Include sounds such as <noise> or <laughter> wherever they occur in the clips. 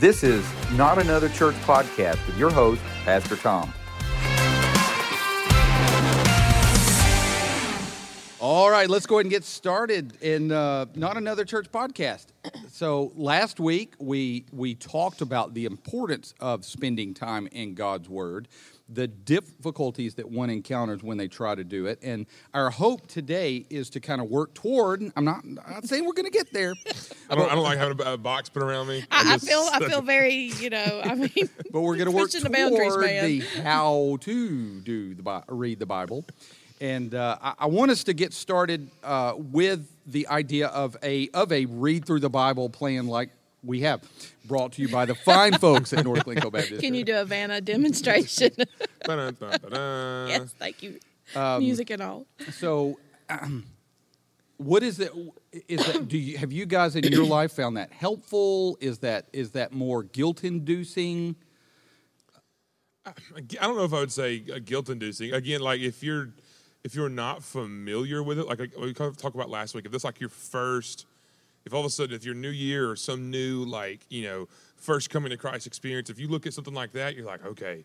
This is Not Another Church podcast with your host, Pastor Tom. All right, let's go ahead and get started in uh, not another church podcast. <clears throat> So last week we we talked about the importance of spending time in God's Word, the difficulties that one encounters when they try to do it, and our hope today is to kind of work toward. I'm not, I'm not saying we're going to get there, I don't, I don't like having a, a box put around me. I, I just- feel I feel <laughs> very you know I mean <laughs> but we're going to work toward the boundaries, man. the how to do the Bi- read the Bible, and uh, I, I want us to get started uh, with the idea of a of a read through the Bible plan like we have, brought to you by the fine folks at North Lincoln <laughs> Baptist. Can you do a Vanna demonstration? Ba-dun, ba, ba-dun. yes, thank you. Um, Music and all. So, um, what is it? Is that do you have you guys in your life found that helpful? Is that is that more guilt inducing? I don't know if I would say uh, guilt-inducing. Again, like if you're if you're not familiar with it, like, like we talked about last week, if this like your first, if all of a sudden if your new year or some new like you know first coming to Christ experience, if you look at something like that, you're like, okay,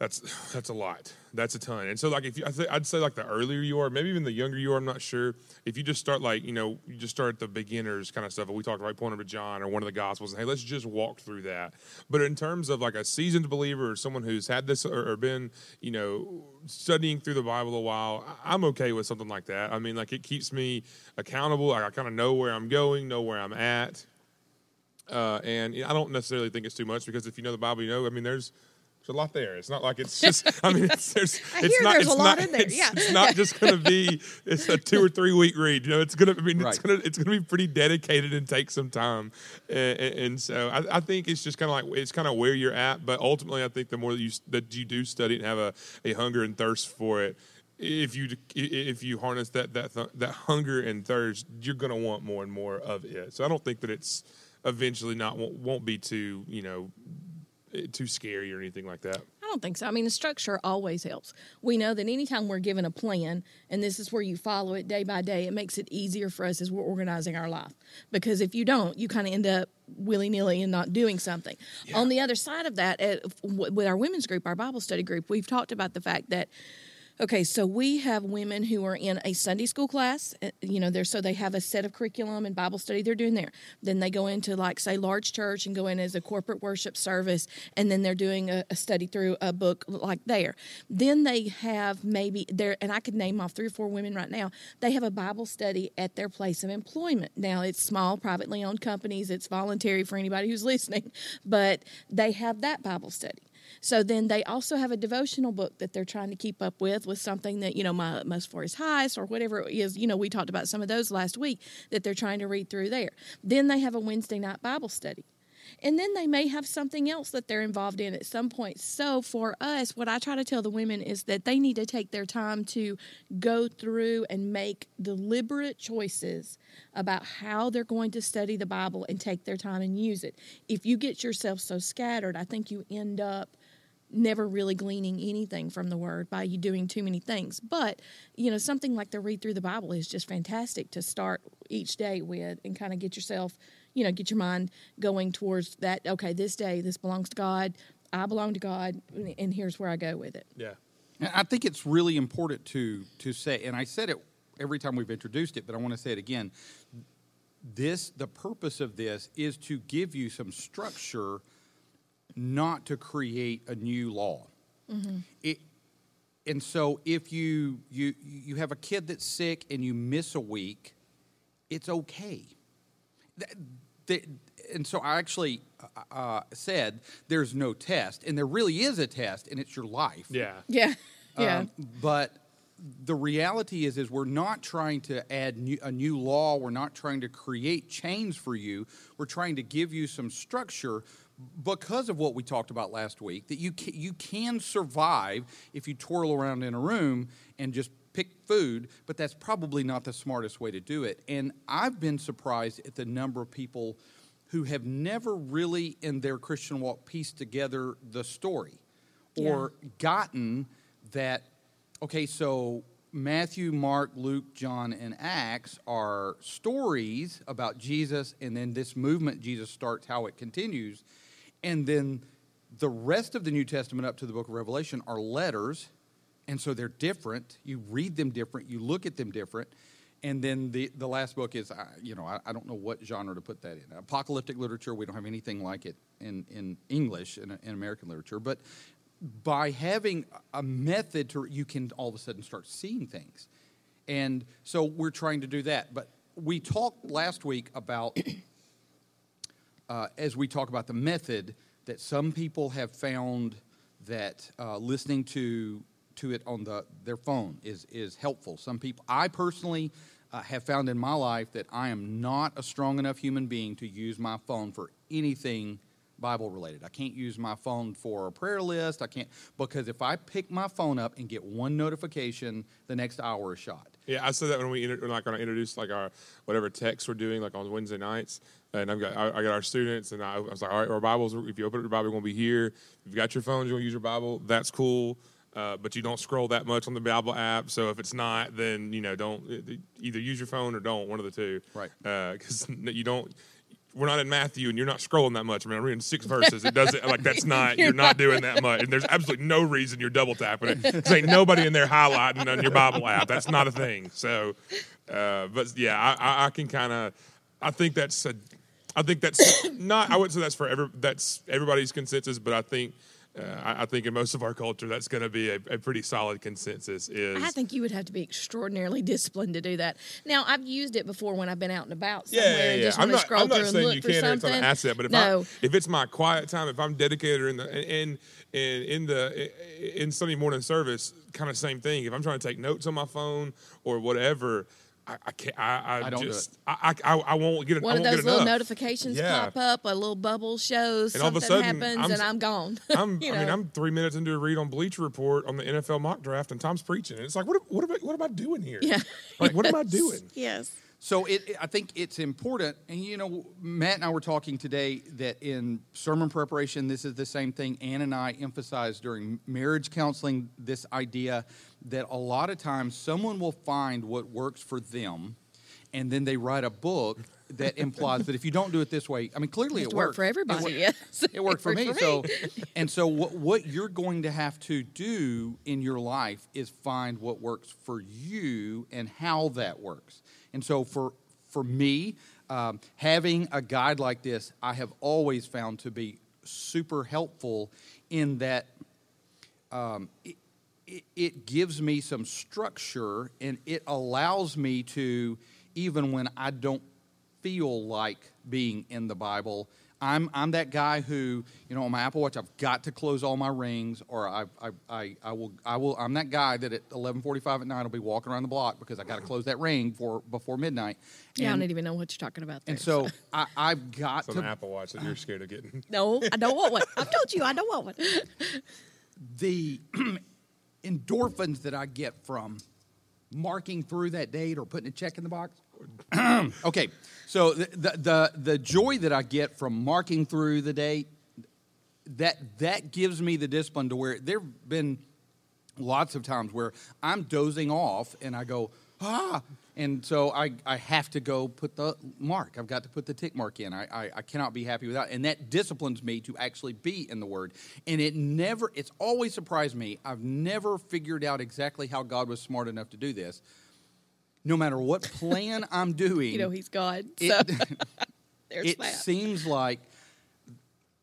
that's <sighs> that's a lot. That's a ton. And so like if you, I th- I'd say like the earlier you are, maybe even the younger you are, I'm not sure. If you just start like you know you just start the beginners kind of stuff. We talked about point to John or one of the Gospels, and hey, let's just walk through that. But in terms of like a seasoned believer or someone who's had this or, or been you know studying through the Bible a while, I'm okay with something like that. I mean, like it keeps me accountable. Like, I kind of know where I'm going, know where I'm at. Uh, and I don't necessarily think it's too much because if you know the Bible, you know. I mean, there's there's a lot there. It's not like it's <laughs> just. I mean, it's there's. I it's hear not, there's it's a lot not, in there, It's, yeah. it's not just going to be. <laughs> It's a two or three week read. You know, it's gonna. I mean, it's Right. gonna. It's gonna be pretty dedicated and take some time. And, and so I, I think it's just kind of like it's kind of where you're at. But ultimately, I think the more that you that you do study and have a, a hunger and thirst for it. If you if you harness that that that hunger and thirst, you're gonna want more and more of it. So I don't think that it's eventually not won't, won't be too you know too scary or anything like that. I don't think so. I mean, the structure always helps. We know that anytime we're given a plan and this is where you follow it day by day, it makes it easier for us as we're organizing our life. Because if you don't, you kind of end up willy nilly and not doing something. On the other side of that, at, w- with our women's group, our Bible study group, we've talked about the fact that Okay, so we have women who are in a Sunday school class. uh, You know, they're so they have a set of curriculum and Bible study they're doing there. Then they go into like say large church and go in as a corporate worship service, and then they're doing a, a study through a book like there. Then they have maybe there, and I could name off three or four women right now. They have a Bible study at their place of employment. Now it's small, privately owned companies. It's voluntary for anybody who's <laughs> listening, but they have that Bible study. So then they also have a devotional book that they're trying to keep up with, with something that, you know, my most for his highest or whatever it is. You know, we talked about some of those last week that they're trying to read through there. Then they have a Wednesday night Bible study. And then they may have something else that they're involved in at some point. So for us, what I try to tell the women is that they need to take their time to go through and make deliberate choices about how they're going to study the Bible and take their time and use it. If you get yourself so scattered, I think you end up never really gleaning anything from the word by you doing too many things. But, you know, something like the read through the Bible is just fantastic to start each day with and kind of get yourself, you know, get your mind going towards that, okay, this day, this belongs to God. I belong to God, and here's where I go with it. Yeah. And I think it's really important to to say, and I said it every time we've introduced it, but I want to say it again. This the purpose of this is to give you some structure, not to create a new law. Mm-hmm. It, and so if you you you have a kid that's sick and you miss a week, it's okay. Th- th- and so I actually uh, uh, said there's no test, and there really is a test, and it's your life. Yeah. Yeah. <laughs> Yeah. Um, but the reality is, is we're not trying to add new, a new law. We're not trying to create chains for you. We're trying to give you some structure because of what we talked about last week. That you can, you can survive if you twirl around in a room and just pick food, but that's probably not the smartest way to do it. And I've been surprised at the number of people who have never really in their Christian walk pieced together the story or gotten that okay so Matthew, Mark, Luke, John, and Acts are stories about Jesus, and then this movement Jesus starts, how it continues. And then the rest of the New Testament up to the book of Revelation are letters, and so they're different. You read them different, you look at them different. And then the, the last book is, uh, you know, I, I don't know what genre to put that in. Apocalyptic literature, we don't have anything like it in, in English, in, in American literature. But by having a method to, you can all of a sudden start seeing things. And so we're trying to do that. But we talked last week about, <coughs> uh, as we talk about the method, that some people have found that uh, listening to to it on the their phone is is helpful. Some people, I personally uh, have found in my life that I am not a strong enough human being to use my phone for anything Bible related. I can't use my phone for a prayer list. I can't because if I pick my phone up and get one notification, the next hour is shot. Yeah, I said that when we inter- like when I introduced like our whatever text we're doing like on Wednesday nights, and I've got I, I got our students, and I, I was like, all right, our Bibles. If you open up your Bible, you're gonna be here. If you've got your phones, you're gonna use your Bible. That's cool. Uh, but you don't scroll that much on the Bible app. So if it's not, then you know don't either use your phone or don't. One of the two, Right. Because <laughs> you don't. We're not in Matthew, and you're not scrolling that much. I mean, I'm reading six verses. It doesn't like that's <laughs> not. You're, not, doing that much, and there's absolutely no reason you're double tapping it. Because ain't nobody in there highlighting on your Bible app. That's not a thing. So, uh, but yeah, I, I, I can kind of. I think that's a. I think that's <coughs> not. I wouldn't say that's for every. That's everybody's consensus, but I think uh, I, I, think in most of our culture, that's going to be a, a, pretty solid consensus. Is I think you would have to be extraordinarily <laughs> disciplined to do that. Now, I've used it before when I've been out and about somewhere yeah, yeah, and just I'm want not, to scroll I'm not through and look you for can't. something. It's an asset, but if no. I, if it's my quiet time, if I'm dedicated in the in in in the in Sunday morning service, kind of same thing. If I'm trying to take notes on my phone or whatever. I, I can't. I, I, I don't just. do I, I, I won't get it. One I of won't those little enough. notifications Yeah. pop up, a little bubble shows, And all of a something sudden, happens, I'm and I'm gone. <laughs> I'm, <laughs> You I mean. I'm three minutes into a read on Bleacher Report on the NFL mock draft, and Tom's preaching, and it's like, what, what am I, what am I doing here? Yeah. like, what am I <laughs> doing? yes. So it, it- I think it's important, and you know, Matt and I were talking today that in sermon preparation, this is the same thing. Ann and I emphasized during marriage counseling this idea that a lot of times someone will find what works for them, and then they write a book that <laughs> implies that if you don't do it this way, I mean, clearly It <laughs> it worked for everybody. It, wor- yes. it worked for me. So, <laughs> and so what what you're going to have to do in your life is find what works for you and how that works. And so for for me, um, having a guide like this, I have always found to be super helpful in that um, it, it, it gives me some structure and it allows me to, even when I don't feel like being in the Bible, I'm, I'm that guy who, you know, on my Apple Watch, I've got to close all my rings, or I, I, I, I will, I will, I'm that guy that at 11:45 at night I'll be walking around the block because I got to close that ring for before midnight. Yeah, I don't even know what you're talking about. There, and so I, I've got It's an Apple Watch that you're scared of getting. no, I don't want one. I've told you I don't want one. the endorphins that I get from marking through that date or putting a check in the box. <clears throat> okay, so the, the the the joy that I get from marking through the date that that gives me the discipline to where there've been lots of times where I'm dozing off and I go ah and so I, I have to go put the mark I've got to put the tick mark in I, I, I cannot be happy without and that disciplines me to actually be in the word and it never it's always surprised me I've never figured out exactly how God was smart enough to do this no matter what plan <laughs> I'm doing You know, he's God. So <laughs> it, it that. seems like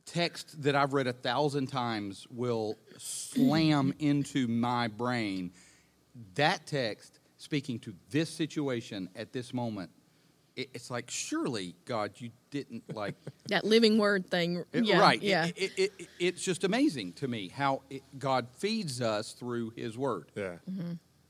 text that I've read a thousand times will slam into my brain. That text speaking to this situation at this moment, it, it's like surely God, you didn't like <laughs> that living word thing. it- yeah, right. Yeah. It, it, it- it's just amazing to me how it, God feeds us through His Word. Yeah.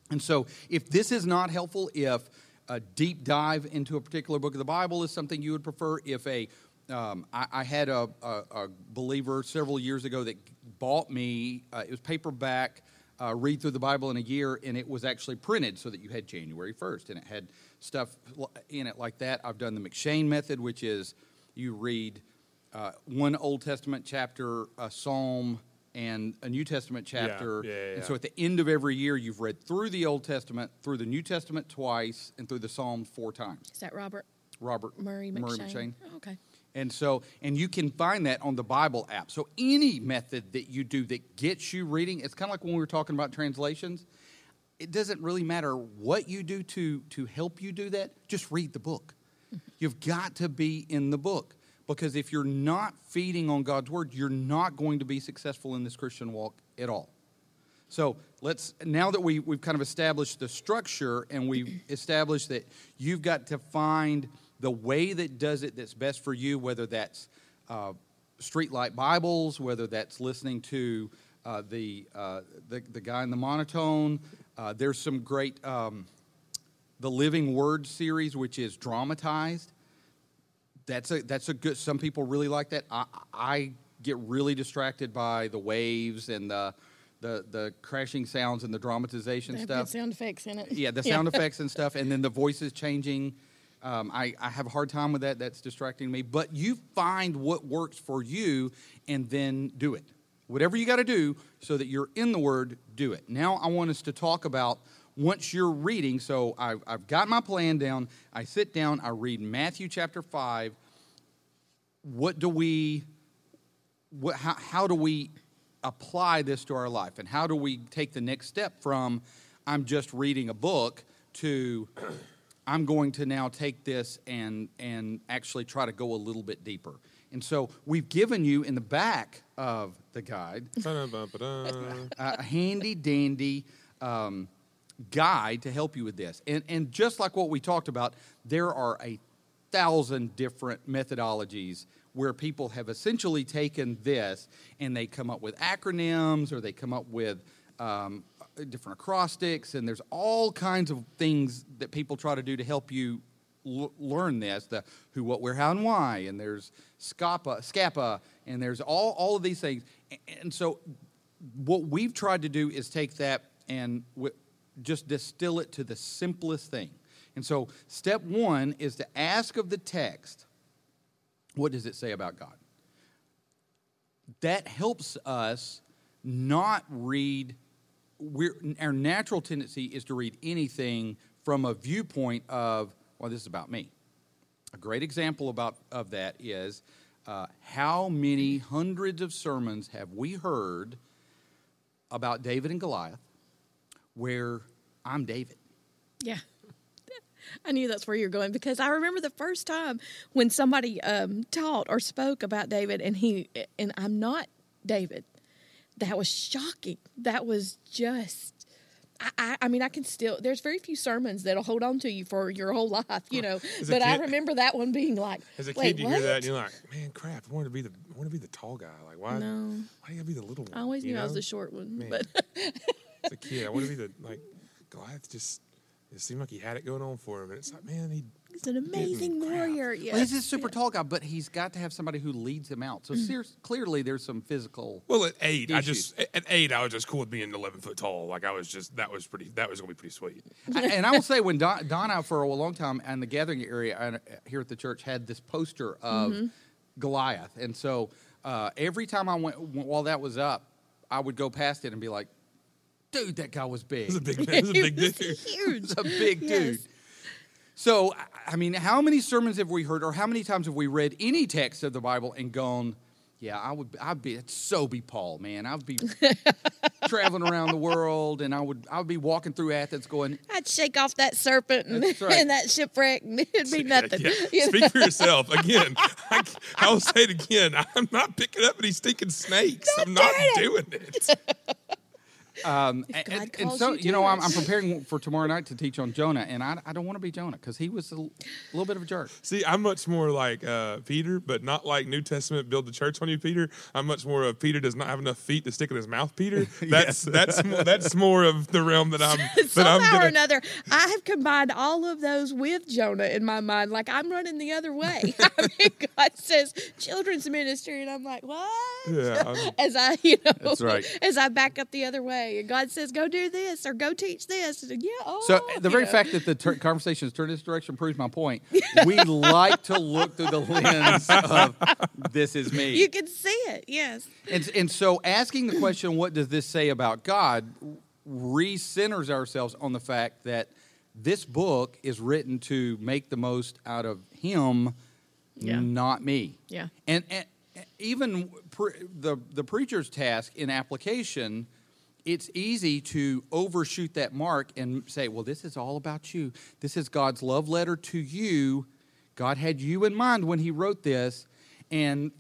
And so, if this is not helpful, if a deep dive into a particular book of the Bible is something you would prefer, if a um, I, I had a, a, a believer several years ago that bought me, uh, it was paperback, uh, read through the Bible in a year, and it was actually printed so that you had January 1st, and it had stuff in it like that. I've done the M'Cheyne method, which is you read uh, one Old Testament chapter, a psalm, and a New Testament chapter. yeah, yeah, And yeah. so at the end of every year, you've read through the Old Testament, through the New Testament twice, and through the Psalms four times. Is that Robert Robert Murray M'Cheyne? Oh, okay. And so, and you can find that on the Bible app. So any method that you do that gets you reading, it's kind of like when we were talking about translations. It doesn't really matter what you do to to help you do that. Just read the book. <laughs> You've got to be in the book because if you're not feeding on God's word, you're not going to be successful in this Christian walk at all. So let's now that we we've kind of established the structure and we've established that you've got to find the way that does it that's best for you, whether that's uh, streetlight Bibles, whether that's listening to uh, the, uh, the the guy in the monotone. Uh, there's some great um, the Living Word series, which is dramatized that's a that's a good. Some people really like that. I, I get really distracted by the waves and the the the crashing sounds and the dramatization stuff. sound effects in it. Yeah, the <laughs> sound effects and stuff, and then the voices changing. Um, I, I have a hard time with that. That's distracting me. But you find what works for you and then do it. Whatever you got to do so that you're in the Word, do it. Now, I want us to talk about once you're reading. So I've, I've got my plan down. I sit down, I read Matthew chapter 5. What do we, what, how, how do we apply this to our life? And how do we take the next step from I'm just reading a book to I'm going to now take this and and actually try to go a little bit deeper. And so we've given you in the back of the guide <laughs> a handy dandy um, guide to help you with this. And, and just like what we talked about, there are a thousand different methodologies where people have essentially taken this and they come up with acronyms or they come up with um, different acrostics, and there's all kinds of things that people try to do to help you l- learn this the who, what, where, how, and why. And there's SCAPA, SCAPA and there's all, all of these things. A- And so what we've tried to do is take that and w- just distill it to the simplest thing. And so, step one is to ask of the text, what does it say about God? That helps us not read. Our natural tendency is to read anything from a viewpoint of, well, this is about me. A great example about of that is uh, how many hundreds of sermons have we heard about David and Goliath, where I'm David. Yeah. I knew that's where you're going because I remember the first time when somebody um, taught or spoke about David, and he and I'm not David. That was shocking. That was just. I, I, I mean, I can still. There's very few sermons that'll hold on to you for your whole life, you know. As But I remember that one being like, As a kid, you what? hear that and you're like, man, crap! I want to be the, I want to be the tall guy. Like, why? No. Why do you gotta be the little one? I always knew I was the short one, Man. but <laughs> As a kid, I want to be the <laughs> like Goliath. Just it seemed like he had it going on for him, and it's like, man, he. He's an amazing warrior. Yes. Well, he's a super tall guy, but he's got to have somebody who leads him out. So Mm. ser- clearly, there's some physical. Well, at eight, I just at eight, I was just cool with being 11 foot tall. Like I was just that was pretty. That was gonna be pretty sweet. I- and I will say, when Don, Don out for a long time and the gathering area uh, here at the church had this poster of Mm-hmm. Goliath, and so uh, every time I went while that was up, I would go past it and be like, "Dude, that guy was big." It was a big, <laughs> it was a He big was dude. huge. He's a big Yes. dude. So, I- mean, how many sermons have we heard, or how many times have we read any text of the Bible and gone, "Yeah, I would, I'd be, it'd so be Paul, man. I'd be <laughs> traveling around the world, and I would, I would be walking through Athens, going, I'd shake off that serpent and, right. and that shipwreck, and it'd be nothing. Yeah. You know? Speak for yourself. Again, <laughs> I, I will say it again. I'm not picking up any stinking snakes. I'm not doing it. <laughs> Um, and, and- and so you you know I'm. I'm preparing for tomorrow night to teach on Jonah, and I, I don't want to be Jonah because he was a l- little bit of a jerk. See, I'm much more like uh, Peter, but not like New Testament build the church on you, Peter. I'm much more of Peter does not have enough feet to stick in his mouth, Peter. <laughs> That's that's more, that's more of the realm that I'm <laughs> that I'm Somehow gonna. or another, I have combined all of those with Jonah in my mind. Like I'm running the other way. <laughs> I mean, God says children's ministry, and I'm like, what? Yeah, I'm- as I, you know, That's right. as I back up the other way. And God says, "Go do this" or "Go teach this." And, yeah. Oh, So the very know. fact that the tur <laughs> conversation has turned this direction proves my point. <laughs> We like to look through the lens of this is me. you can see it. Yes. And, and so asking the question, what does this say about God, re-centers ourselves on the fact that this book is written to make the most out of him, Yeah. not me. Yeah. And, and even pre, the, the preacher's task in application, it's easy to overshoot that mark and say, well, this is all about you. This is God's love letter to you. God had you in mind when he wrote this. And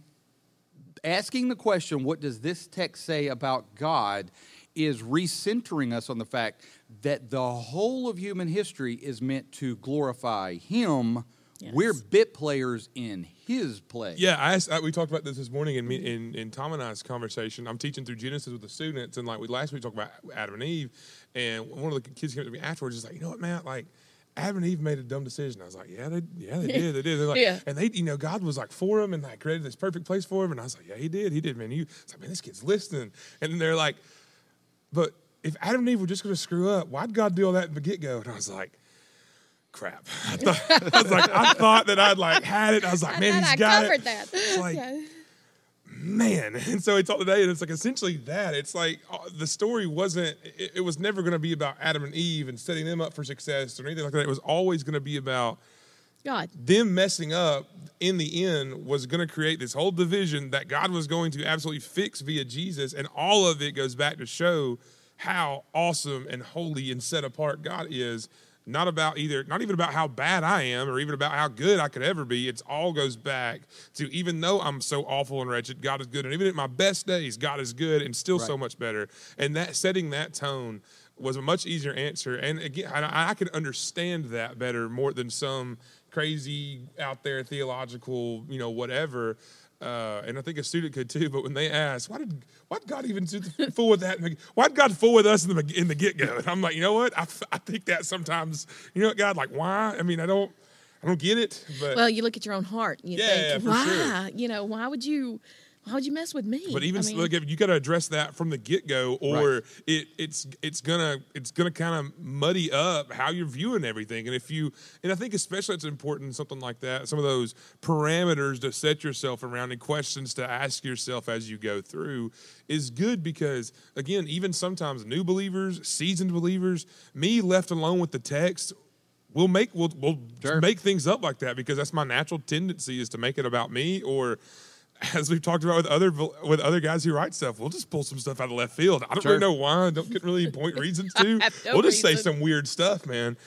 asking the question, what does this text say about God, is recentering us on the fact that the whole of human history is meant to glorify Him. Yes. We're bit players in His play. Yeah, I asked, I, we talked about this this morning in, me, in in Tom and I's conversation. I'm teaching through Genesis with the students, and like we last week we talked about Adam and Eve, and one of the kids came up to me afterwards, is like, you know what, Matt, like. Adam and Eve made a dumb decision. I was like, yeah, they, yeah, they did, they did. They're like, Yeah. and they, you know, God was like for him and like created this perfect place for him. And I was like, yeah, he did, he did, man. You, it's like, man, this kid's listening. And then they're like, but if Adam and Eve were just going to screw up, why'd God do all that in the get go? And I was like, crap. <laughs> I, thought, I was like, I thought that I'd like had it. I was like, I man, he's I got covered it. that. It's like, Yeah. man. <laughs> And so it's all today, and it's like essentially that. It's like uh, the story wasn't. It, it was never going to be about Adam and Eve and setting them up for success or anything like that. It was always going to be about God. them messing up in the end was going to create this whole division that God was going to absolutely fix via Jesus. And all of it goes back to show how awesome and holy and set apart God is. Not about either, not even about how bad I am or even about how good I could ever be. It's all goes back to even though I'm so awful and wretched, God is good. And even at my best days, God is good and still so much better. And that setting that tone was a much easier answer. And again, I, I could understand that better more than some crazy out there theological, you know, whatever. Uh, and I think a student could too. But when they ask, why did why did God even do- <laughs> fool with that? Why did God fool with us in the in the get go? And I'm like, you know what? I, I think that sometimes, you know what, God, like, why? I mean, I don't I don't get it. But Well, you look at your own heart and you Yeah, think, for why? sure. You know, why would you? Why would you mess with me? But even I mean, look, you got to address that from the get go, or it, it's it's gonna it's gonna kind of muddy up how you're viewing everything. And if you and I think especially it's important something like that, some of those parameters to set yourself around and questions to ask yourself as you go through is good because again, even sometimes new believers, seasoned believers, me left alone with the text. We'll make we'll, we'll Sure. make things up like that because that's my natural tendency is to make it about me or <laughs> as we've talked about with other with other guys who write stuff, we'll just pull some stuff out of left field. I don't Sure. really know why. I don't get really point reasons to. <laughs> no we'll just say some weird stuff, man.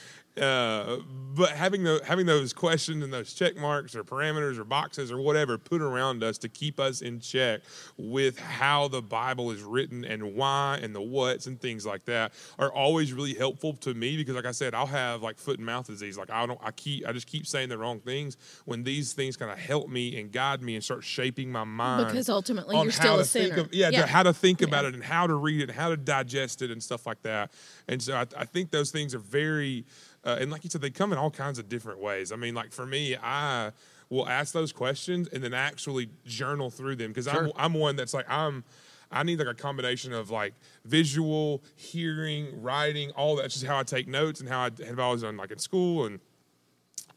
Uh, but having the having those questions and those check marks or parameters or boxes or whatever put around us to keep us in check with how the Bible is written and why and the whats and things like that are always really helpful to me because like I said, I'll have like foot and mouth disease. Like I don't I keep I just keep saying the wrong things when these things kind of help me and guide me and start shaping my mind Because ultimately you're still a sinner. Of, yeah, Yeah. how to think about Yeah. it and how to read it and how to digest it and stuff like that. And so I, I think those things are very, uh, and like you said, they come in all kinds of different ways. I mean, like for me, I will ask those questions and then actually journal through them because Sure. I'm I'm one that's like I'm. I need like a combination of like visual, hearing, writing, all. That's just how I take notes and how I have always done like in school and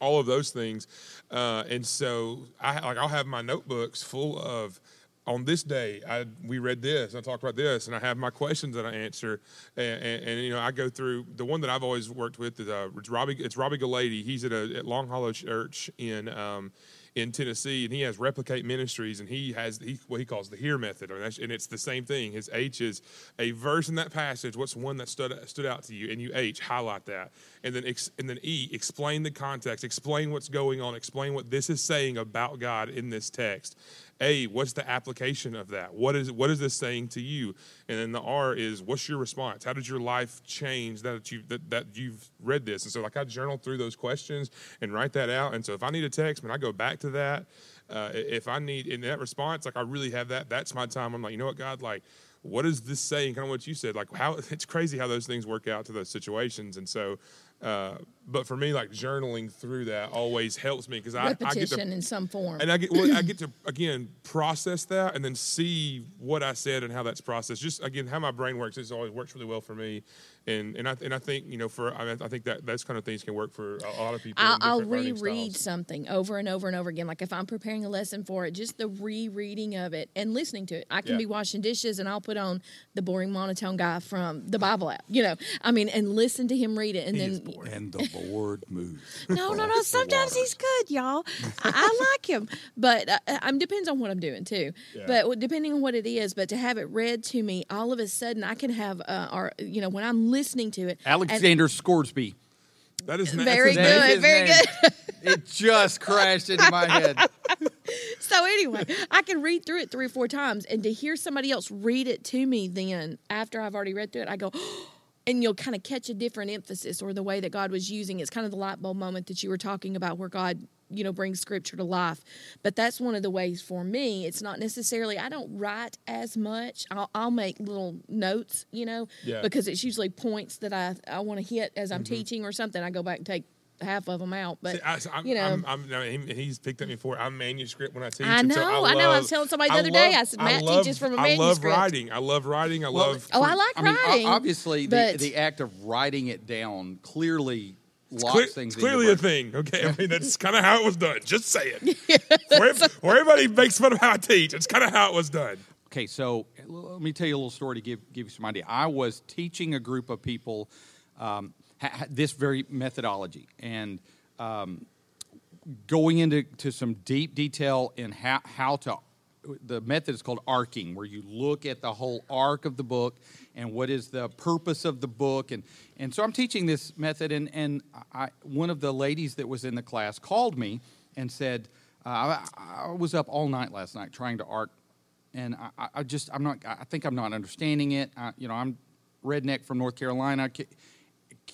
all of those things. Uh, and so I like I'll have my notebooks full of on this day I we read this I talked about this and I have my questions that I answer. And, and, and, you know I go through the one that I've always worked with is uh, it's Robby it's Robby Gallaty. He's at a at Long Hollow Church in um, in Tennessee and he has Replicate Ministries and he has he, what he calls the Hear method and it's the same thing. His H is a verse in that passage what's one that stood stood out to you? And you H highlight that. And then ex, and then E explain the context explain what's going on explain what this is saying about God in this text a, what's the application of that? What is what is this saying to you? And then the R is what's your response? How did your life change that you that, that you've read this? And so like I journal through those questions and write that out. And so if I need a text, man, I go back to that. Uh, if I need in that response, like I really have that. That's my time. I'm like, you know what, God, like what is this saying? Kind of what you said. Like how <laughs> it's crazy how those things work out to those situations. And so uh, but for me, like journaling through that always helps me because I, I get to Repetition in some form. and I get well, I get to <clears throat> again process that and then see what I said and how that's processed. Just again, how my brain works. It's always works really well for me, and and I and I think you know for I, mean, I think that those kind of things can work for a, a lot of people. I'll, I'll reread something over and over and over again. Like if I'm preparing a lesson for it, just the rereading of it and listening to it. I can Yeah. be washing dishes and I'll put on the boring monotone guy from the Bible app, you know. I mean, and listen to him read it, and He then boring. And the board moves. <laughs> no, no, no. Sometimes he's good, y'all. I, I like him, but uh, I'm depends on what I'm doing too. Yeah. But depending on what it is, but to have it read to me, all of a sudden I can have, uh, or you know, when I'm listening to it, and- Alexander Scourby. That is that's Very his good, name. That is his very name. It just crashed into my head. <laughs> So anyway, I can read through it three or four times, and to hear somebody else read it to me, then after I've already read through it, I go, and you'll kind of catch a different emphasis or the way that God was using. It's kind of the light bulb moment that you were talking about, where God, you know, brings Scripture to life. But that's one of the ways for me. It's not necessarily I don't write as much. I'll, I'll make little notes, you know, Yeah. because it's usually points that I I want to hit as I'm mm-hmm. teaching or something. I go back and take half of them out, but See, I, I'm, you know. I'm, I'm, no, he- he's picked up me for. I'm manuscript when I teach. I and so know, I know. I was telling somebody the other day, I said, Matt love- teaches from a I love manuscript. writing. I love writing. I Well, love. Oh, I like I mean, writing, obviously, the, but- the act of writing it down clearly locks Cle- things. it's clearly a thing. Okay, I mean that's kind of how it was done. Just say it. <laughs> where, where everybody makes fun of how I teach, it's kind of how it was done. Okay, so let me tell you a little story to give give you some idea. I was teaching a group of people um, ha- this very methodology and um, going into to some deep detail in how how to. The method is called arcing, where you look at the whole arc of the book and what is the purpose of the book, and and so I'm teaching this method, and and I, one of the ladies that was in the class called me and said, uh, I, I was up all night last night trying to arc and I- I, just I'm not I think I'm not understanding it. You know, I'm redneck from North Carolina.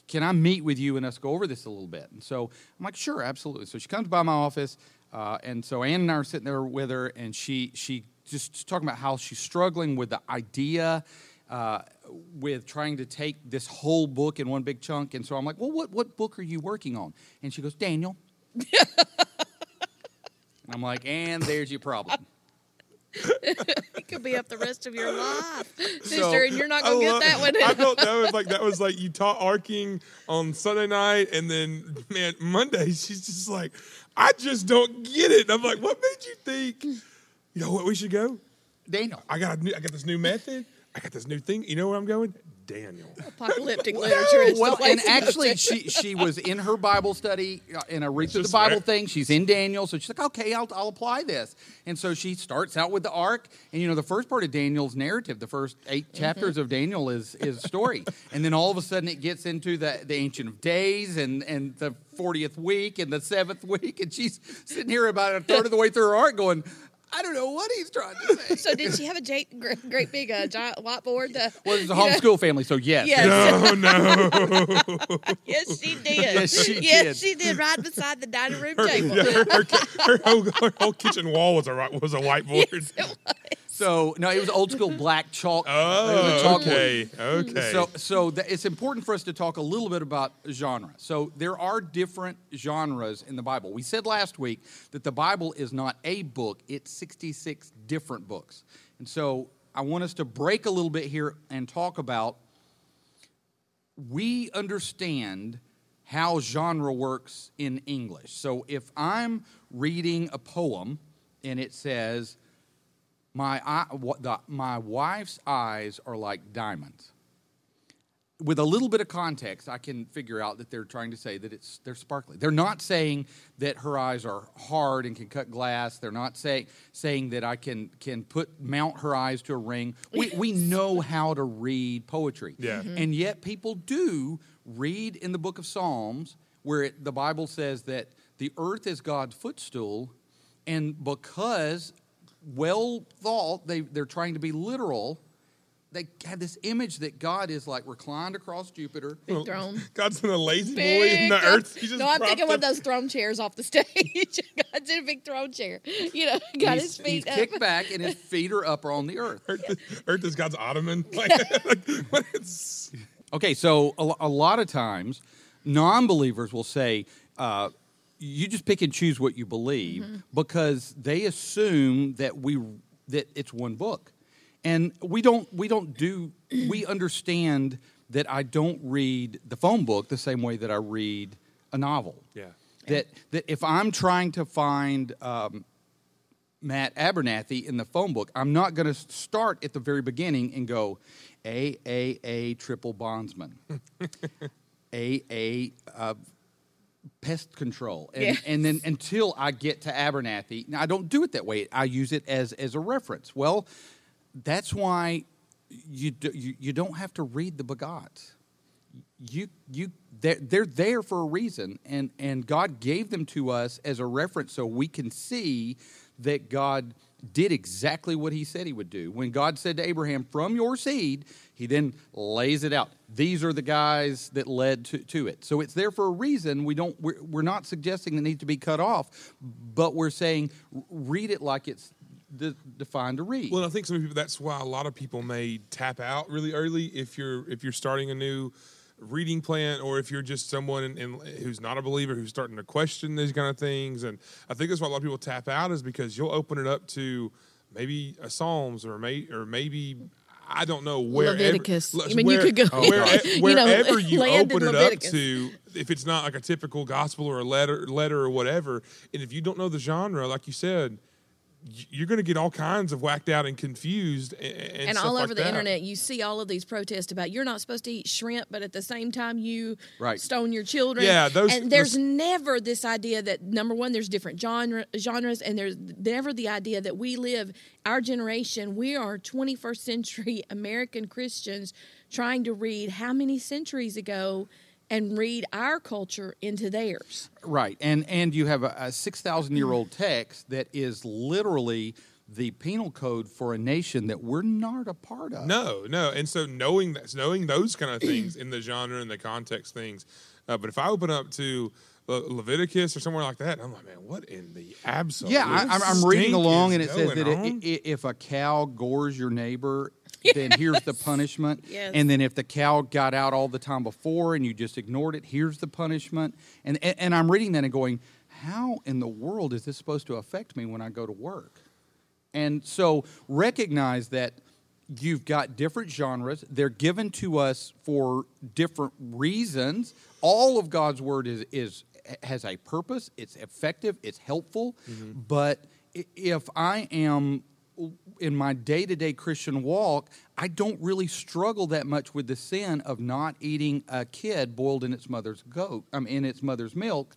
Can, I meet with you and us go over this a little bit? And so I'm like, sure, absolutely. So she comes by my office, uh, and so Ann and I are sitting there with her, and she she just talking about how she's struggling with the idea. Uh, with trying to take this whole book in one big chunk, and so I'm like, "Well, what what book are you working on?" And she goes, "Daniel." <laughs> and I'm like, "And there's your problem." <laughs> it could be up the rest of your life, sister, So, and you're not gonna love- get that one. I felt that was like that was like you taught arcing on Sunday night, and then man Monday she's just like, I just don't get it. And I'm like, what made you think? You know what we should go? Daniel. I got a new, I got this new method. I got this new thing. You know where I'm going? Daniel. <laughs> Apocalyptic literature is well, and actually, she she was in her Bible study uh, in a read through the Bible right. thing. She's in Daniel, so she's like, okay, I'll, I'll apply this. And so she starts out with the arc, and you know, the first part of Daniel's narrative, the first 8 Mm-hmm. chapters of Daniel is is story, <laughs> and then all of a sudden it gets into the the Ancient of Days and and the fortieth week and the seventh <laughs> week, and she's sitting here about a third of the way through her arc, going. I don't know what he's trying to say. So did she have a great, great, great big uh, giant whiteboard? To, well, it's a you know? homeschool family, so yes. Yes. No, <laughs> no. Yes, she did. <laughs> Yes, she yes, did. she did. Right beside the dining room Her, table. yeah, her, her, her <laughs> whole, her whole kitchen wall was a was a whiteboard. So no, it was old school black chalk. it was a Oh, chalkboard. okay, okay. So, so it's important for us to talk a little bit about genre. So there are different genres in the Bible. We said last week that the Bible is not a book; it's sixty-six different books. And so I want us to break a little bit here and talk about. We understand how genre works in English. So if I'm reading a poem and it says, "My eye, what the, my wife's eyes are like diamonds." with a little bit of context, I can figure out that they're trying to say that it's they're sparkly. They're not saying that her eyes are hard and can cut glass. They're not saying saying that I can can put mount her eyes to a ring. We we know how to read poetry. Yeah. Mhm. And yet people do read in the book of Psalms where it, the Bible says that the earth is God's footstool and because well thought they they're trying to be literal they have this image that God is like reclined across Jupiter. Big throne. God's in a La-Z-Boy in the throne. earth. He just no, I'm propped thinking one of those throne chairs off the <laughs> stage. God's in a big throne chair. You know, <laughs> got he's, his he's feet up. kicked back and his <laughs> feet are up on the earth. Earth, earth is God's ottoman. Like, like, it's, Okay, so a, a lot of times non-believers will say, uh, "You just pick and choose what you believe," because they assume that we that it's one book, and we don't. We don't do. <clears throat> we understand that I don't read the phone book the same way that I read a novel. Yeah. That that if I'm trying to find um, Matt Abernathy in the phone book, I'm not going to start at the very beginning and go A A A triple bondsman, <laughs> A A uh, pest control, and, Yes. and then until I get to Abernathy. Now I don't do it that way. I use it as as a reference. Well, that's why you do, you, you don't have to read the begats you you they're, they're there for a reason and and god gave them to us as a reference so we can see that god did exactly what he said he would do. When god said to abraham from your seed he then lays it out. These are the guys that led to, to it. So it's there for a reason. We don't we're, we're not suggesting it needs to be cut off but we're saying read it like it's de- defined to read. Well, I think some people. That's why a lot of people may tap out really early if you're if you're starting a new reading plan, or if you're just someone in, in, who's not a believer who's starting to question these kind of things. And I think that's why a lot of people tap out is because you'll open it up to maybe a Psalms or may or maybe. I don't know where Leviticus. I mean, you could go- Oh, <laughs> where, gosh. <laughs> You know, wherever <laughs> you open it up to, if it's not like a typical gospel or a letter, letter or whatever, and if you don't know the genre, like you said, you're going to get all kinds of whacked out and confused and, and, and stuff all like over the that. internet you see all of these protests about you're not supposed to eat shrimp but at the same time you Right. stone your children Yeah, those- and there's those- never this idea that number one there's different genre, genres and there's never the idea that we live our generation we are 21st century <laughs> american christians trying to read how many centuries ago and read our culture into theirs Right, and and you have a, a six thousand year old text that is literally the penal code for a nation that we're not a part of. No, no, and so knowing that, knowing those kind of things in the genre and the context things, uh, but if I open up to Le- Leviticus or somewhere like that, I'm like, man, what in the absolute? Yeah, I, I'm, I'm reading along, and it says that i on? i if a cow gores your neighbor, <laughs> then here's the punishment. Yes. And then if the cow got out all the time before and you just ignored it, here's the punishment. And and, and I'm reading that and going, how in the world is this supposed to affect me when I go to work? And so recognize that you've got different genres. They're given to us for different reasons. All of God's word is is has a purpose. It's effective. It's helpful. Mm-hmm. But if I am in my day-to-day Christian walk, I don't really struggle that much with the sin of not eating a kid boiled in its mother's goat, um, in its mother's milk.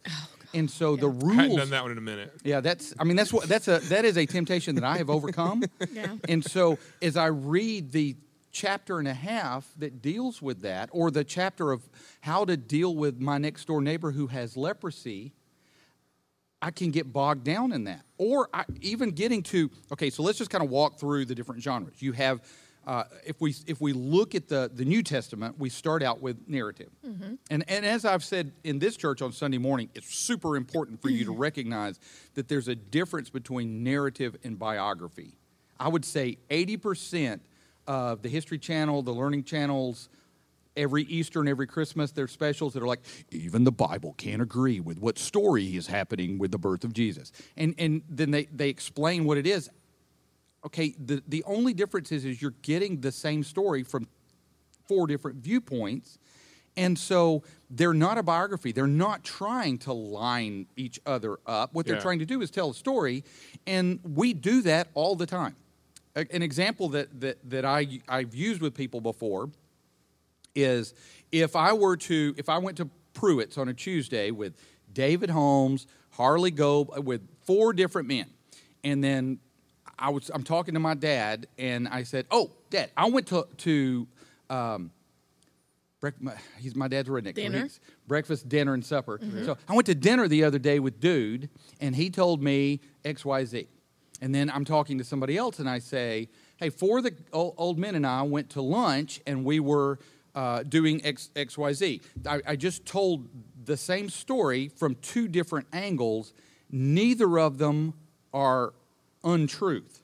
and so the rules. I hadn't done that one in a minute. yeah, that's. I mean, that's what. That's a. That is a temptation that I have overcome. <laughs> Yeah. And so, as I read the chapter and a half that deals with that, or the chapter of how to deal with my next door neighbor who has leprosy, I can get bogged down in that. Or I, even getting to okay, so let's just kind of walk through the different genres. You have. Uh, if we if we look at the, the New Testament, we start out with narrative, and and as I've said in this church on Sunday morning, it's super important for you to <laughs> recognize that there's a difference between narrative and biography. I would say eighty percent of the History Channel, the Learning Channels, every Easter and every Christmas, there's specials that are like, even the Bible can't agree with what story is happening with the birth of Jesus. And, and then they, they explain what it is. Okay, the, the only difference is, is you're getting the same story from four different viewpoints. And so they're not a biography. They're not trying to line each other up. What they're Yeah. trying to do is tell a story, and we do that all the time. A- An example that, that, that I, I've used with people before is if I were to, if I went to Pruitt's on a Tuesday with David Holmes, Harley Gobe, with four different men, and then I was, I'm talking to my dad, and I said, "Oh, Dad, I went to to." Um, he's my dad's redneck. Dinner? breakfast, dinner, and supper. So I went to dinner the other day with dude, and he told me X, Y, Z. And then I'm talking to somebody else, and I say, "Hey, four of the old men and I went to lunch, and we were uh, doing X, X, Y, Z." I, I just told the same story from two different angles. Neither of them are untruth.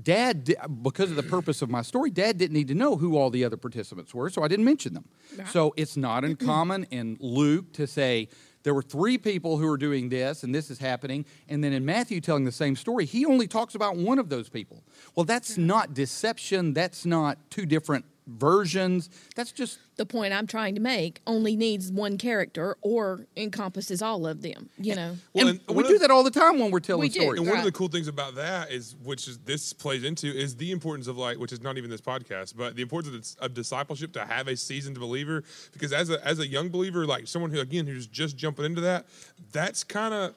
Dad, because of the purpose of my story, Dad didn't need to know who all the other participants were, so I didn't mention them. So it's not uncommon in Luke to say there were three people who are doing this and this is happening, and then in Matthew telling the same story, he only talks about one of those people. Well, that's not deception. That's not two different versions. That's just the point I'm trying to make only needs one character or encompasses all of them. You know, Well, and and we do of- that all the time when we're telling We do. stories. And one of the cool things about that is, which is this plays into, is the importance of like, which is not even this podcast, but the importance of, dis- of discipleship to have a seasoned believer. Because as a as a young believer, like someone who again who's just jumping into that, that's kind of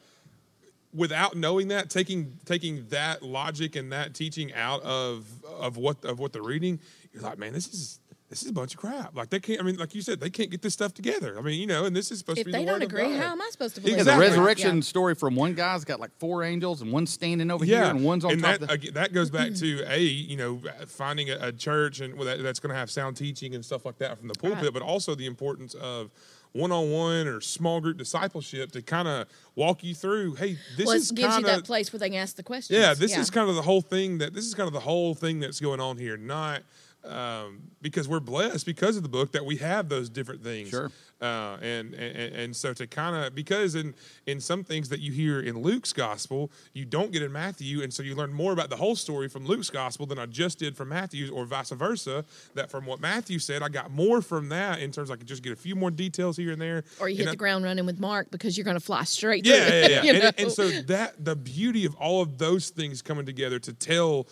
without knowing that, taking taking that logic and that teaching out of of what of what they're reading, you're like, man, this is. This is a bunch of crap. Like they can't. I mean, like you said, they can't get this stuff together. I mean, you know, and this is supposed if to be. If they the don't word agree, how am I supposed to believe? Yeah, it? the resurrection Yeah. story from one guy's got like four angels and one's standing over here and one's on and top that, of the. that goes back <clears throat> to a you know finding a, a church and well, that, that's going to have sound teaching and stuff like that from the pulpit, Right. but also the importance of one-on-one or small group discipleship to kind of walk you through. Hey, this well, it is gives kind you that place where they can ask the questions. yeah, this is kind of the whole thing that this is kind of the whole thing that's going on here. Not um, because we're blessed because of the book that we have those different things. Sure. Uh, and, and and so to kind of because in in some things that you hear in Luke's gospel, you don't get in Matthew, and so you learn more about the whole story from Luke's gospel than I just did from Matthew's, or vice versa. That from what Matthew said, I got more from that in terms I could just get a few more details here and there. or you And hit I- the ground running with Mark because you're going to fly straight. yeah, yeah, it, <laughs> yeah. And, and so that the beauty of all of those things coming together to tell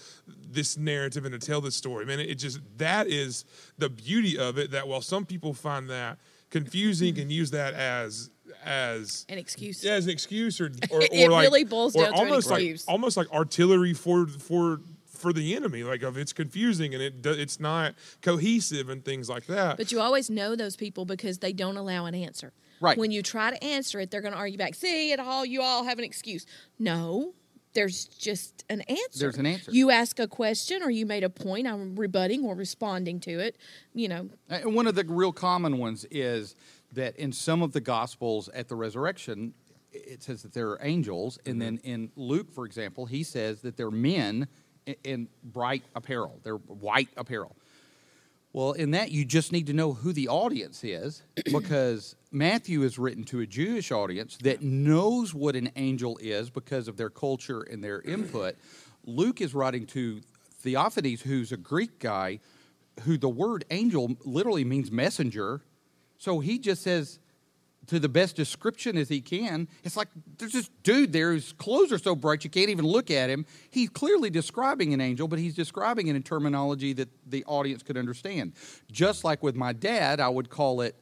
this narrative and to tell this story, man, it just that is the beauty of it. That while some people find that confusing and use that as as an excuse. yeah, as an excuse or or, <laughs> or It like, really boils down to an almost like almost like artillery for for for the enemy. Like of it's confusing and it it's not cohesive and things like that. But you always know those people because they don't allow an answer. Right. When you try to answer it, they're going to argue back. See, it all you all have an excuse. No, there's just an answer. There's an answer. You ask a question, or you made a point. I'm rebutting or responding to it. You know, And one of the real common ones is that in some of the Gospels at the resurrection, it says that there are angels, and mm-hmm. then in Luke, for example, he says that they're men in, in bright apparel, they're white apparel. Well, in that, you just need to know who the audience is <clears throat> because Matthew is written to a Jewish audience that knows what an angel is because of their culture and their input. Luke is writing to Theophilus, who's a Greek guy, who the word angel literally means messenger. So he just says, to the best description as he can. It's like there's this dude there whose clothes are so bright you can't even look at him. He's clearly describing an angel, but he's describing it in terminology that the audience could understand. Just like with my dad, I would call it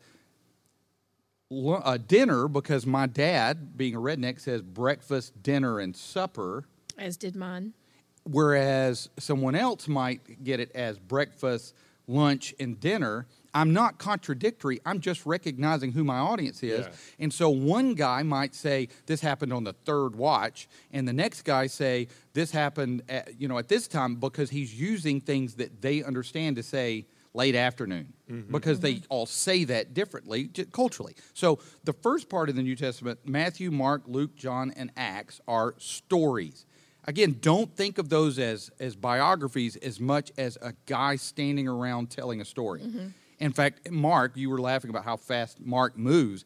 a uh, dinner because my dad, being a redneck, says breakfast, dinner, and supper as did mine. whereas someone else might get it as breakfast, lunch, and dinner. I'm not contradictory. I'm just recognizing who my audience is. Yeah. And so one guy might say this happened on the third watch, and the next guy say this happened at, you know at this time because he's using things that they understand to say late afternoon mm-hmm. because they mm-hmm. all say that differently culturally. So the first part of the New Testament, Matthew, Mark, Luke, John, and Acts are stories. Again, don't think of those as, as biographies as much as a guy standing around telling a story. Mm-hmm. In fact, Mark, you were laughing about how fast Mark moves.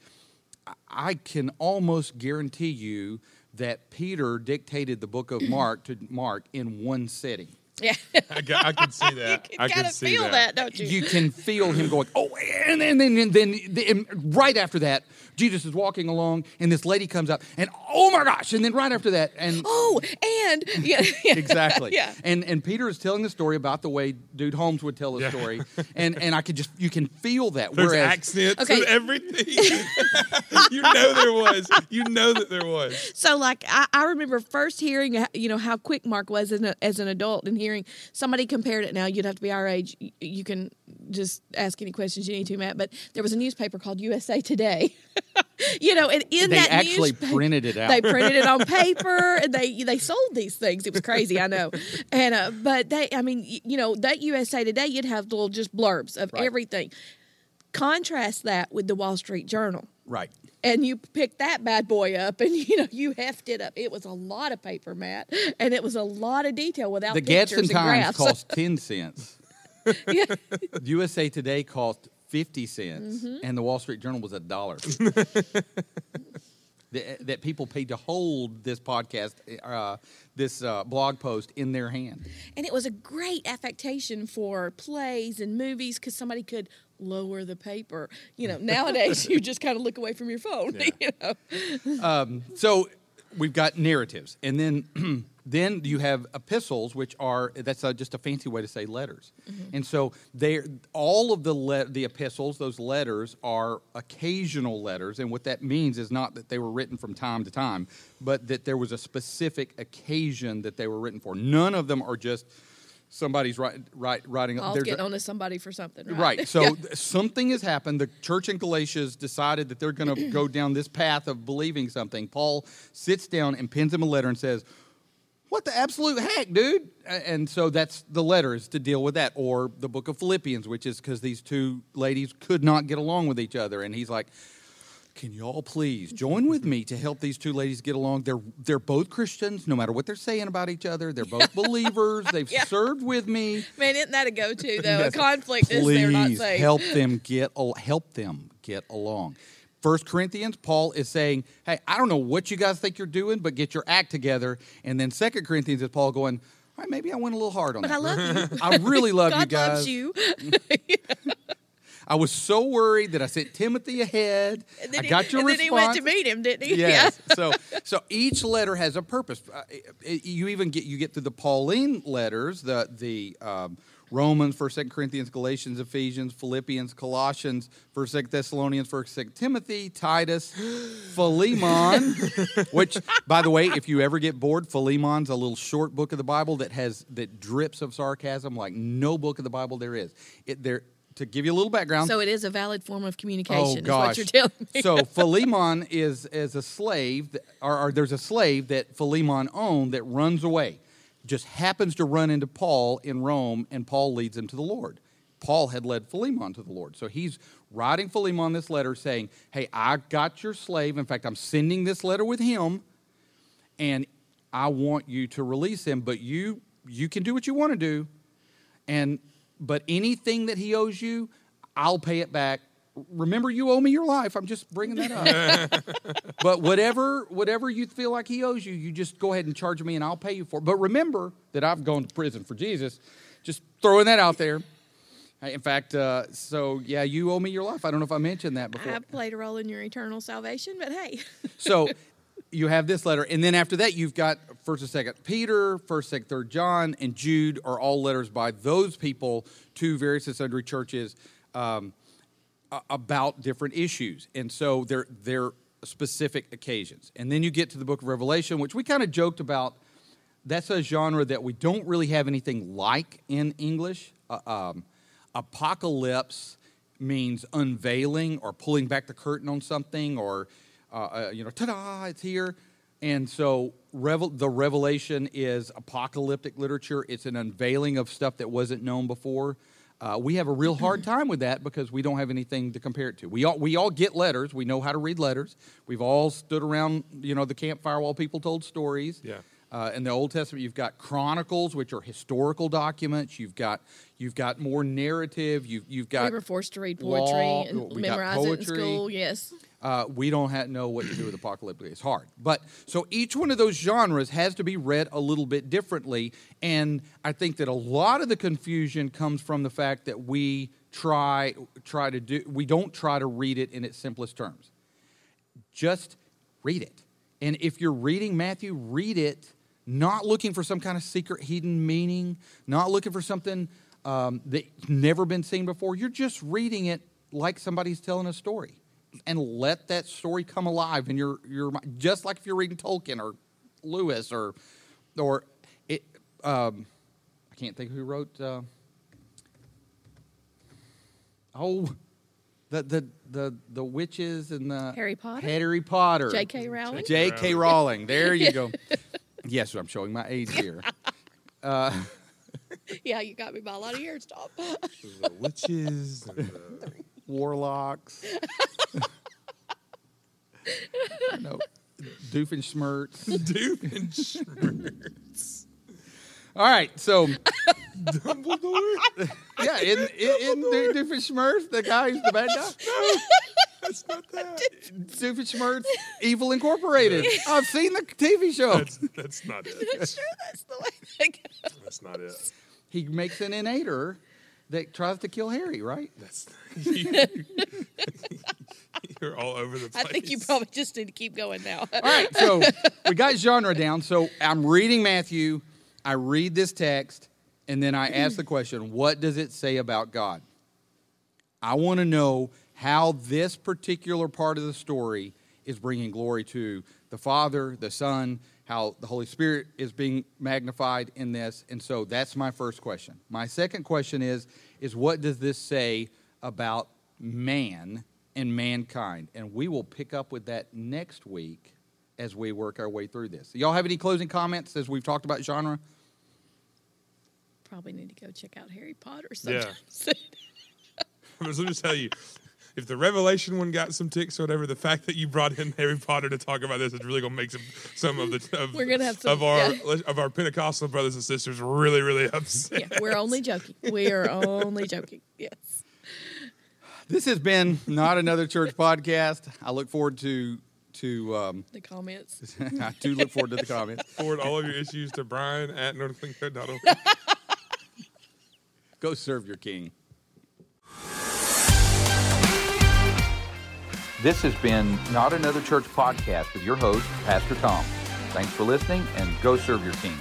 I- I can almost guarantee you that Peter dictated the book of <clears throat> Mark to Mark in one sitting. Yeah, I, ca- I can see <laughs> that. you I gotta can feel that. don't you? You can feel him going, oh, and then, then, then, then, then right after that, Jesus is walking along, and this lady comes up, and oh my gosh, and then right after that, and <gasps> oh, and <laughs> yeah, yeah. exactly. yeah. And and Peter is telling the story about the way Dude Holmes would tell a Yeah. story, and and I could just you can feel that. There's Whereas accents Okay. and everything. <laughs> you know there was. You know that there was. So, like, I, I remember first hearing, you know, how quick Mark was as, a, as an adult and hearing somebody compared it. Now, you'd have to be our age. You, you can just ask any questions you need to, Matt. But there was a newspaper called USA Today. <laughs> you know, and in they that actually printed it out. They printed it on <laughs> paper, and they they sold these things. It was crazy, I know. And uh, but they, I mean, you know, that USA Today, you'd have little just blurbs of Right. everything. Contrast that with the Wall Street Journal. Right. And you picked that bad boy up and you know you heft it up. It was a lot of paper, Matt, and it was a lot of detail without The pictures Gadsden and Times graphs. cost <laughs> 10 cents. <laughs> Yeah. <laughs> USA Today cost 50 cents, Mm-hmm. and the Wall Street Journal was a dollar. <laughs> that, that people paid to hold this podcast, uh, this uh, blog post in their hand. And it was a great affectation for plays and movies because somebody could lower the paper. You know, nowadays you just kind of look away from your phone. You know, So we've got narratives, and then <clears throat> then you have epistles, which are that's uh just a fancy way to say letters. And so they all of the le- the epistles, those letters are occasional letters, and what that means is not that they were written from time to time, but that there was a specific occasion that they were written for. None of them are just somebody's write, write, writing. I'll there's get a- on to somebody for something. Right. Right. So <laughs> th- something has happened. The church in Galatia has decided that they're going to go down this path of believing something. Paul sits down and pens him a letter and says, "What the absolute heck, dude?" And so that's the letter is to deal with that, or the book of Philippians, which is because these two ladies could not get along with each other, and he's like. Can you all please join with me to help these two ladies get along? They're they're both Christians, no matter what they're saying about each other. They're both <laughs> believers. They've Yeah. served with me. Man, isn't that a go-to though? Yes. A conflict is they're not Please safe. help them get al- help them get along. First Corinthians, Paul is saying, "Hey, I don't know what you guys think you're doing, but get your act together." And then Second Corinthians is Paul going, "All right, maybe I went a little hard on But that. I love you. I really <laughs> love God you guys. loves you. <laughs> I was so worried that I sent Timothy ahead. And then I he- got your and then he response. went to meet him, didn't he? Yes. <laughs> so so each letter has a purpose. Uh, you even get you get through the Pauline letters, the the um, Romans, First, Second Corinthians, Galatians, Ephesians, Philippians, Colossians, First, Second Thessalonians, First, Second Timothy, Titus, <gasps> Philemon. <laughs> which, by the way, if you ever get bored, Philemon's a little short book of the Bible that has that drips of sarcasm like no book of the Bible there is. It there. To give you a little background, So it is a valid form of communication. Oh is gosh! what you're telling me. so <laughs> Philemon is is a slave, that, or, or there's a slave that Philemon owned that runs away, just happens to run into Paul in Rome, and Paul leads him to the Lord. Paul had led Philemon to the Lord, so he's writing Philemon this letter saying, "Hey, I got your slave. In fact, I'm sending this letter with him, and I want you to release him. But you you can do what you want to do, and but anything that he owes you, I'll pay it back. Remember, you owe me your life. I'm just bringing that up. <laughs> but whatever whatever you feel like he owes you, you just go ahead and charge me, and I'll pay you for it. But remember that I've gone to prison for Jesus. Just throwing that out there. In fact, uh, so yeah, you owe me your life. I don't know if I mentioned that before. I have played a role in your eternal salvation, but hey, So <laughs> you have this letter, and then after that, you've got First and Second Peter, First, Second, Third John, and Jude are all letters by those people to various and churches um, about different issues, and so they're they're specific occasions. And then you get to the Book of Revelation, which we kind of joked about. That's a genre that we don't really have anything like in English. Uh, um, apocalypse means unveiling or pulling back the curtain on something, or uh, uh, you know, ta-da, it's here. And so, revel- the revelation is apocalyptic literature. It's an unveiling of stuff that wasn't known before. Uh, we have a real hard time with that because we don't have anything to compare it to. We all we all get letters. We know how to read letters. We've all stood around, you know, the campfire while people told stories. Yeah. Uh, in the Old Testament, you've got chronicles, which are historical documents. You've got you've got more narrative. You've you've got we were forced to read poetry law, and we memorize it in school. Yes. Uh, we don't ha know what to do with apocalyptic. It's hard. But so each one of those genres has to be read a little bit differently. And I think that a lot of the confusion comes from the fact that we try try to do we don't try to read it in its simplest terms. Just read it. And if you're reading Matthew, read it not looking for some kind of secret hidden meaning, not looking for something um, that's never been seen before. You're just reading it like somebody's telling a story, and let that story come alive in your your mind. Just like if you're reading Tolkien or Lewis or or it. Um, I can't think who wrote. Uh, oh, the the the the witches and the Harry Potter? Harry Potter. J.K. Rowling? J.K. Rowling. There you go. <laughs> yes, I'm showing my age here. <laughs> <laughs> Yeah, you got me by a lot of years, Tom. The witches. And the, warlocks. <laughs> no, Doofenshmirtz. <laughs> Doofenshmirtz. All right, so Dumbledore? <laughs> yeah, in in, in Doofenshmirtz, the guy who's the bad guy. That's not that. Doofenshmirtz, Evil Incorporated. I've seen the TV show. That's, that's not it. I'm sure that's the way they go. That's not it. He makes an innator that tries to kill Harry, right? That's <laughs> you're all over the place. I think you probably just need to keep going now. All right, so we got genre down. So I'm reading Matthew, I read this text, and then I ask the question, what does it say about God? I want to know how this particular part of the story is bringing glory to the Father, the Son, how the Holy Spirit is being magnified in this. And so that's my first question. My second question is is what does this say about man and mankind? And we will pick up with that next week as we work our way through this. Y'all have any closing comments as we've talked about genre? Probably need to go check out Harry Potter Yeah. sometime. But <laughs> <laughs> let me just tell you, if the Revelation one got some ticks or whatever, the fact that you brought in <laughs> Harry Potter to talk about this is really going to make some some of the of, We're gonna have some- of our yeah. of our Pentecostal brothers and sisters really really upset. yeah, we're only joking. We are only joking. Yes. This has been not another church podcast. I look forward to to um, The comments. <laughs> I do look forward to the comments. Forward all of your issues to Brian at northlingo.org. Go serve your king. This has been Not Another Church podcast with your host, Pastor Tom. Thanks for listening and go serve your king.